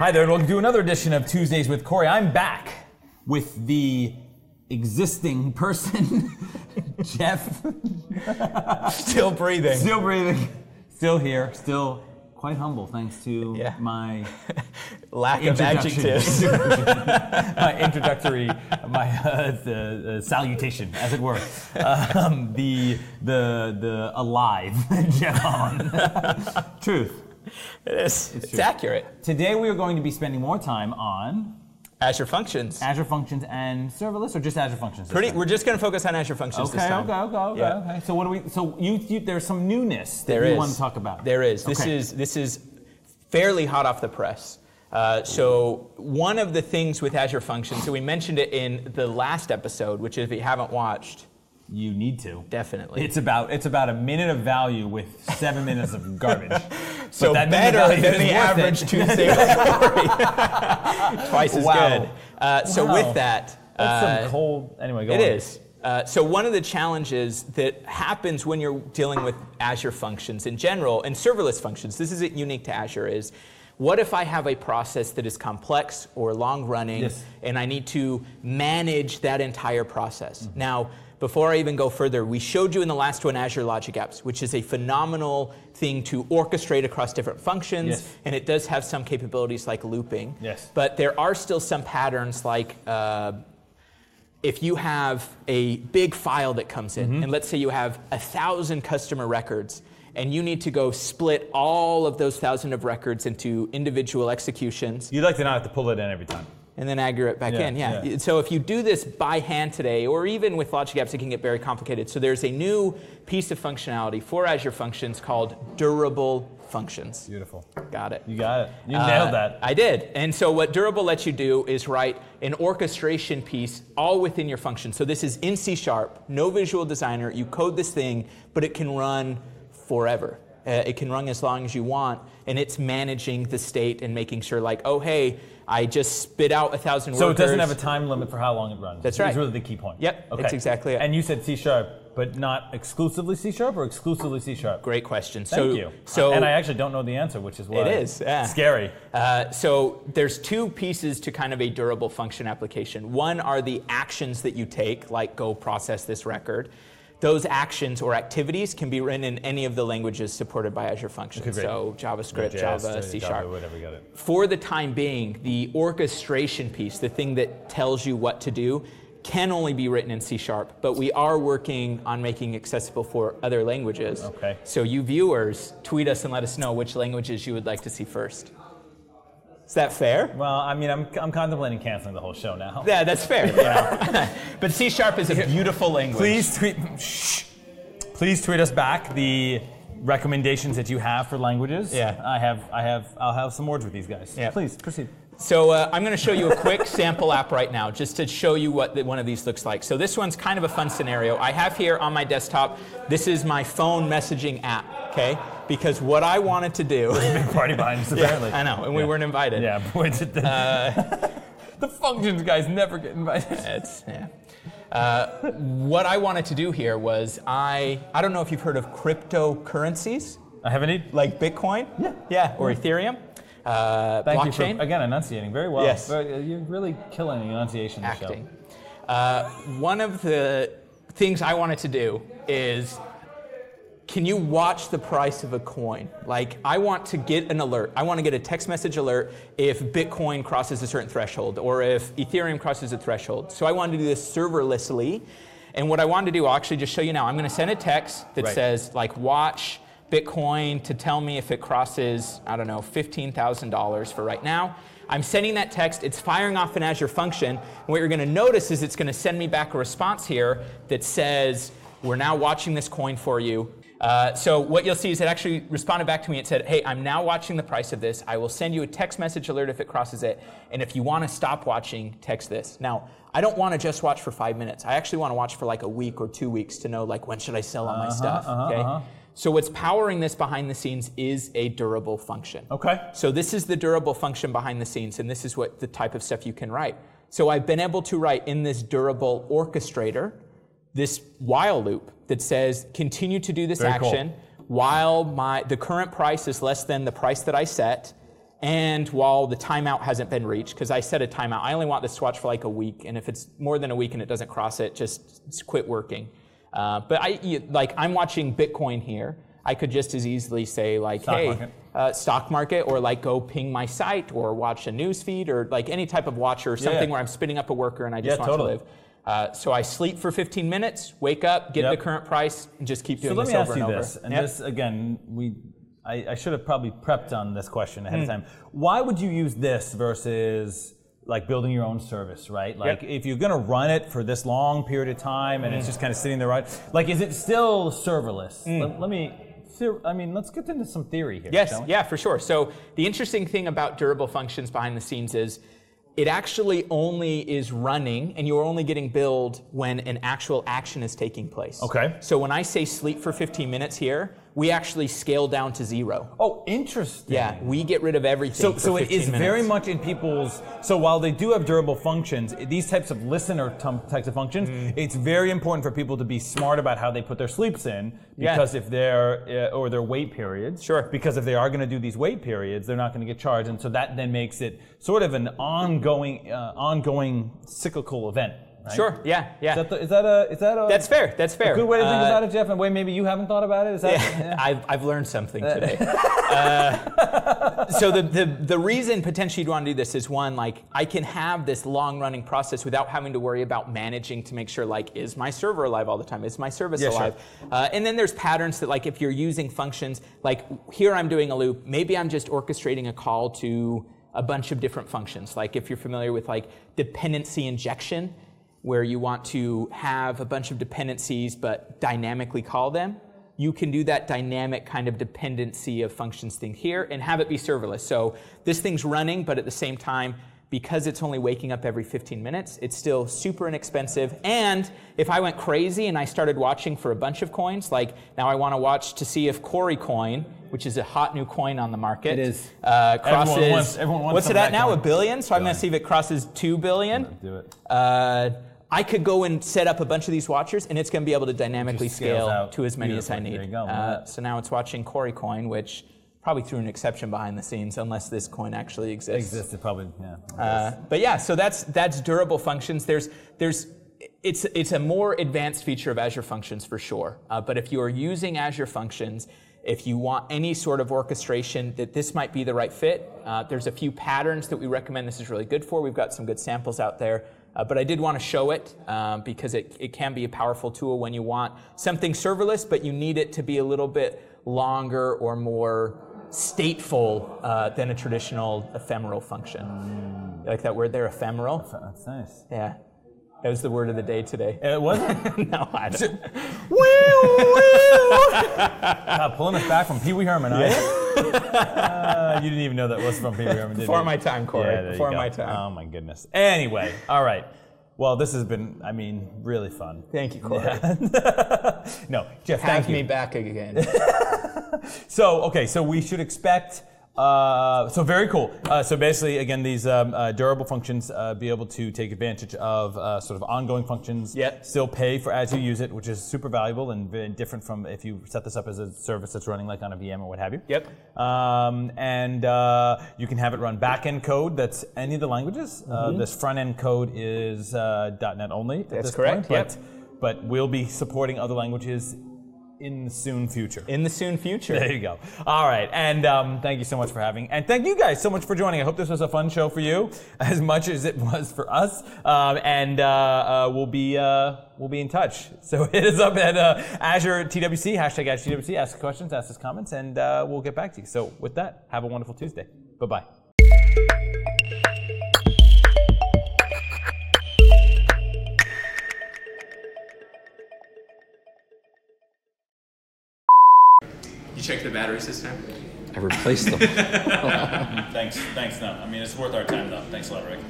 Hi there, and welcome to another edition of Tuesdays with Corey. I'm back with the existing person, Jeff. Still breathing. Still breathing, still here, still quite humble thanks to Yeah. my Lack of introduction- adjectives. my introductory, my uh, the, uh, salutation, as it were. Um, the the the alive Jeff. Truth. It is. It's, true. accurate. Today we are going to be spending more time on Azure Functions. Azure Functions and serverless, or just Azure Functions. Pretty. We're just going to focus on Azure Functions this Okay, time. okay, okay, okay, Yeah. okay. So what do we? So you, you there's some newness that There you is. want to talk about. There is. This Okay. is this is fairly hot off the press. Uh, so one of the things with Azure Functions, so we mentioned it in the last episode, which if you haven't watched, You need to. definitely. It's about it's about a minute of value with seven minutes of garbage. so that better than the average it. Tuesday Corey. Twice as Wow. good. Uh, so Wow. with that, That's uh, some cold. Anyway, go It on. is. Uh, so one of the challenges that happens when you're dealing with Azure functions in general and serverless functions, this isn't unique to Azure, is what if I have a process that is complex or long running Yes. and I need to manage that entire process? Mm-hmm. Now, before I even go further, we showed you in the last one Azure Logic Apps, which is a phenomenal thing to orchestrate across different functions, Yes. and it does have some capabilities like looping. Yes. But there are still some patterns like uh, if you have a big file that comes in, Mm-hmm. and let's say you have a thousand customer records, and you need to go split all of those thousand of records into individual executions You'd like to not have to pull it in every time. And then aggregate back Yeah, in. Yeah. yeah. So if you do this by hand today, or even with Logic Apps, it can get very complicated. So there's a new piece of functionality for Azure Functions called durable functions. Beautiful. Got it. You got it. You Uh, nailed that. I did. And so what Durable lets you do is write an orchestration piece all within your function. So this is in C Sharp, no visual designer. You code this thing, but it can run forever. Uh, it can run as long as you want, and it's managing the state and making sure, like, oh, hey, I just spit out a thousand So it doesn't have a time limit for how long it runs. That's right. really the key point. Yep, Okay. that's exactly it. And you said C sharp, but not exclusively C sharp or exclusively C sharp. Great question. Thank so, you. So and I actually don't know the answer, which is why It is, yeah. scary. Uh, so there's two pieces to kind of a durable function application. One are the actions that you take, like go process this record. Those actions or activities can be written in any of the languages supported by Azure Functions. Okay, so JavaScript, JS, Java, C Sharp. whatever, got it. For the time being, the orchestration piece, the thing that tells you what to do, can only be written in C Sharp, but we are working on making accessible for other languages. Okay. So you viewers, tweet us and let us know which languages you would like to see first. Is that fair? Well, I mean, I'm, I'm contemplating canceling the whole show now. Yeah, that's fair. but C Sharp is a beautiful language. Please tweet. Shh. Please tweet us back the recommendations that you have for languages. Yeah. I have. I have. I'll have some words with these guys. Yeah. Please proceed. So uh, I'm going to show you a quick sample app right now, just to show you what the, one of these looks like. So this one's kind of a fun scenario. I have here on my desktop. This is my phone messaging app. Okay, because what I wanted to do. Big party behind us, apparently. I know, and we weren't invited. Yeah, boy, did the, the functions guys never get invited. It's, yeah. Uh, what I wanted to do here was I I don't know if you've heard of cryptocurrencies I have any. like Bitcoin, yeah, yeah, or Ethereum, uh, Thank you blockchain, for again enunciating very well. Yes. Very- uh, you're really killing the enunciation. acting. Uh, one of the things I wanted to do is can you watch the price of a coin? Like, I want to get an alert. I want to get a text message alert if Bitcoin crosses a certain threshold or if Ethereum crosses a threshold. So I wanted to do this serverlessly. And what I wanted to do, I'll actually just show you now. I'm going to send a text that Right. says, like, watch Bitcoin to tell me if it crosses, I don't know, $15,000 for right now. I'm sending that text, it's firing off an Azure function. And what you're going to notice is it's going to send me back a response here that says, We're now watching this coin for you. Uh, so what you'll see is it actually responded back to me and said, Hey, I'm now watching the price of this. I will send you a text message alert if it crosses it. And if you want to stop watching, text this. Now, I don't want to just watch for five minutes. I actually want to watch for like a week or two weeks to know like when should I sell all my uh-huh, stuff. Uh-huh, okay. Uh-huh. So what's powering this behind the scenes is a durable function. Okay. So this is the durable function behind the scenes, and this is what the type of stuff you can write. So I've been able to write in this durable orchestrator this while loop that says continue to do this Very cool. action while my the current price is less than the price that I set. and while the timeout hasn't been reached, because I set a timeout, I only want this watch for like a week, and if it's more than a week and it doesn't cross it, just, quit working. Uh, but I you- like I'm watching Bitcoin here. I could just as easily say like, Stock hey, market. uh, stock market, or like go ping my site, or watch a news feed, or like any type of watcher, or something yeah. where I'm spinning up a worker and I just Yeah, want totally. to live. Uh, so I sleep for 15 minutes, wake up, get Yep. the current price, and just keep So doing let this me over ask you and this, and Yep. this again, we I, I should have probably prepped on this question ahead of Hmm. time. Why would you use this versus like building your own service, right? Like Yep. if you're gonna run it for this long period of time and it's Hmm. just kind of sitting there, right? Like, is it still serverless? Let, let me. I mean, let's get into some theory here. Yes, yeah, for sure. So the interesting thing about durable functions behind the scenes is it actually only is running and you're only getting billed when an actual action is taking place. Okay. So when I say sleep for 15 minutes here, we actually scale down to zero. Oh, interesting. Yeah, we get rid of everything. So, so it 15 is minutes. very much in people's. So while they do have durable functions, these types of listener tum- types of functions, Mm. it's very important for people to be smart about how they put their sleeps in. Yeah. Because if they're uh, or their wait periods. Sure. Because if they are going to do these wait periods, they're not going to get charged, and so that then makes it sort of an ongoing, uh, ongoing cyclical event. Right? Sure, yeah, yeah. Is that, the, is that a is that a That's fair, that's fair. good way to think Uh, about it, Jeff? And way maybe you haven't thought about it. Is that? Yeah, I've, I've learned something today. Uh, so the, the, the reason potentially you'd want to do this is one, like I can have this long running process without having to worry about managing to make sure like, is my server alive all the time? Is my service Yeah, sure. alive? Uh, and then there's patterns that like if you're using functions, like here I'm doing a loop, maybe I'm just orchestrating a call to a bunch of different functions. Like if you're familiar with like dependency injection, where you want to have a bunch of dependencies but dynamically call them, you can do that dynamic kind of dependency of functions thing here and have it be serverless. So this thing's running, but at the same time, because it's only waking up every 15 minutes, it's still super inexpensive. And if I went crazy and I started watching for a bunch of coins, like now I want to watch to see if Corey coin, which is a hot new coin on the market, It is. uh, Everyone wants- everyone wants what's it at now? coin. A billion. So I'm going to see if it crosses two billion. Do it. Uh, I could go and set up a bunch of these watchers, and it's going to be able to dynamically scale out to as many as I need. There you go. Uh, so now it's watching Corey Coin, which probably threw an exception behind the scenes, unless this coin actually exists. It existed probably. Yeah. Uh, but yeah, so that's that's durable functions. There's there's it's it's a more advanced feature of Azure Functions for sure. Uh, but if you are using Azure Functions, if you want any sort of orchestration, that this might be the right fit. Uh, there's a few patterns that we recommend this is really good for. We've got some good samples out there. Uh, but I did want to show it um, because it, it can be a powerful tool when you want something serverless, but you need it to be a little bit longer or more stateful uh, than a traditional ephemeral function. You like that word there, ephemeral? That's nice. Yeah. That was the word of the day today. It wasn't. no, I don't. God, pulling us back from Pee Wee Herman, you? Uh, you didn't even know that was from Pee Wee Herman, Before you? my time, Corey. Yeah, Before my time. Oh my goodness. Anyway, all right. Well, this has been, I mean, really fun. Thank you, Corey. No, Jeff, Have thank you. me back again. So, okay, so we should expect. Uh, so very cool. Uh, so basically, again, these um, uh, durable functions uh, be able to take advantage of uh, sort of ongoing functions. Yep. Still pay for as you use it, which is super valuable and very different from if you set this up as a service that's running like on a VM or what have you. Yep. Um, and uh, you can have it run back-end code that's any of the languages. Uh, this front-end code is uh, .NET only. at Mm-hmm. That's this correct, Point, yep. but, but we'll be supporting other languages in the soon future. In the soon future. There you go. All right, and um, thank you so much for having, and thank you guys so much for joining. I hope this was a fun show for you, as much as it was for us. Um, and uh, uh, we'll be uh, we'll be in touch. So hit us up at uh, Azure TWC hashtag Azure TWC. Ask questions, ask us comments, and uh, we'll get back to you. So with that, have a wonderful Tuesday. Bye bye. You checked the battery system? I replaced them. Thanks. Thanks. No, I mean it's worth our time though. Thanks a lot, Rick.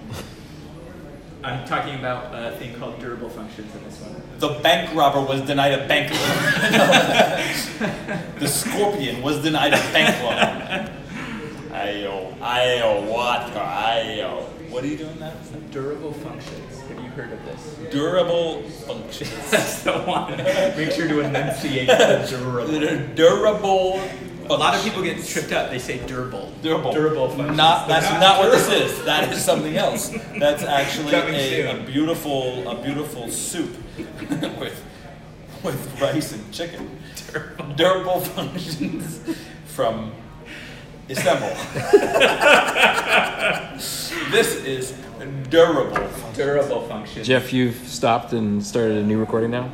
I'm talking about a thing called durable functions in this one. The bank robber was denied a bank loan. the scorpion was denied a bank loan. Ayo, ayo, water, ayo. What are you doing that? Durable functions. Have heard of this? Durable functions. That's the one. Make sure to enunciate the durable. Durable A lot of people get tripped up. They say durable. Durable. Durable functions. Not that's not what this is. That is something else. That's actually a, a beautiful a beautiful soup with with rice and chicken. Durable, functions from Istanbul. This is durable. Durable function. Jeff, you've stopped and started a new recording now?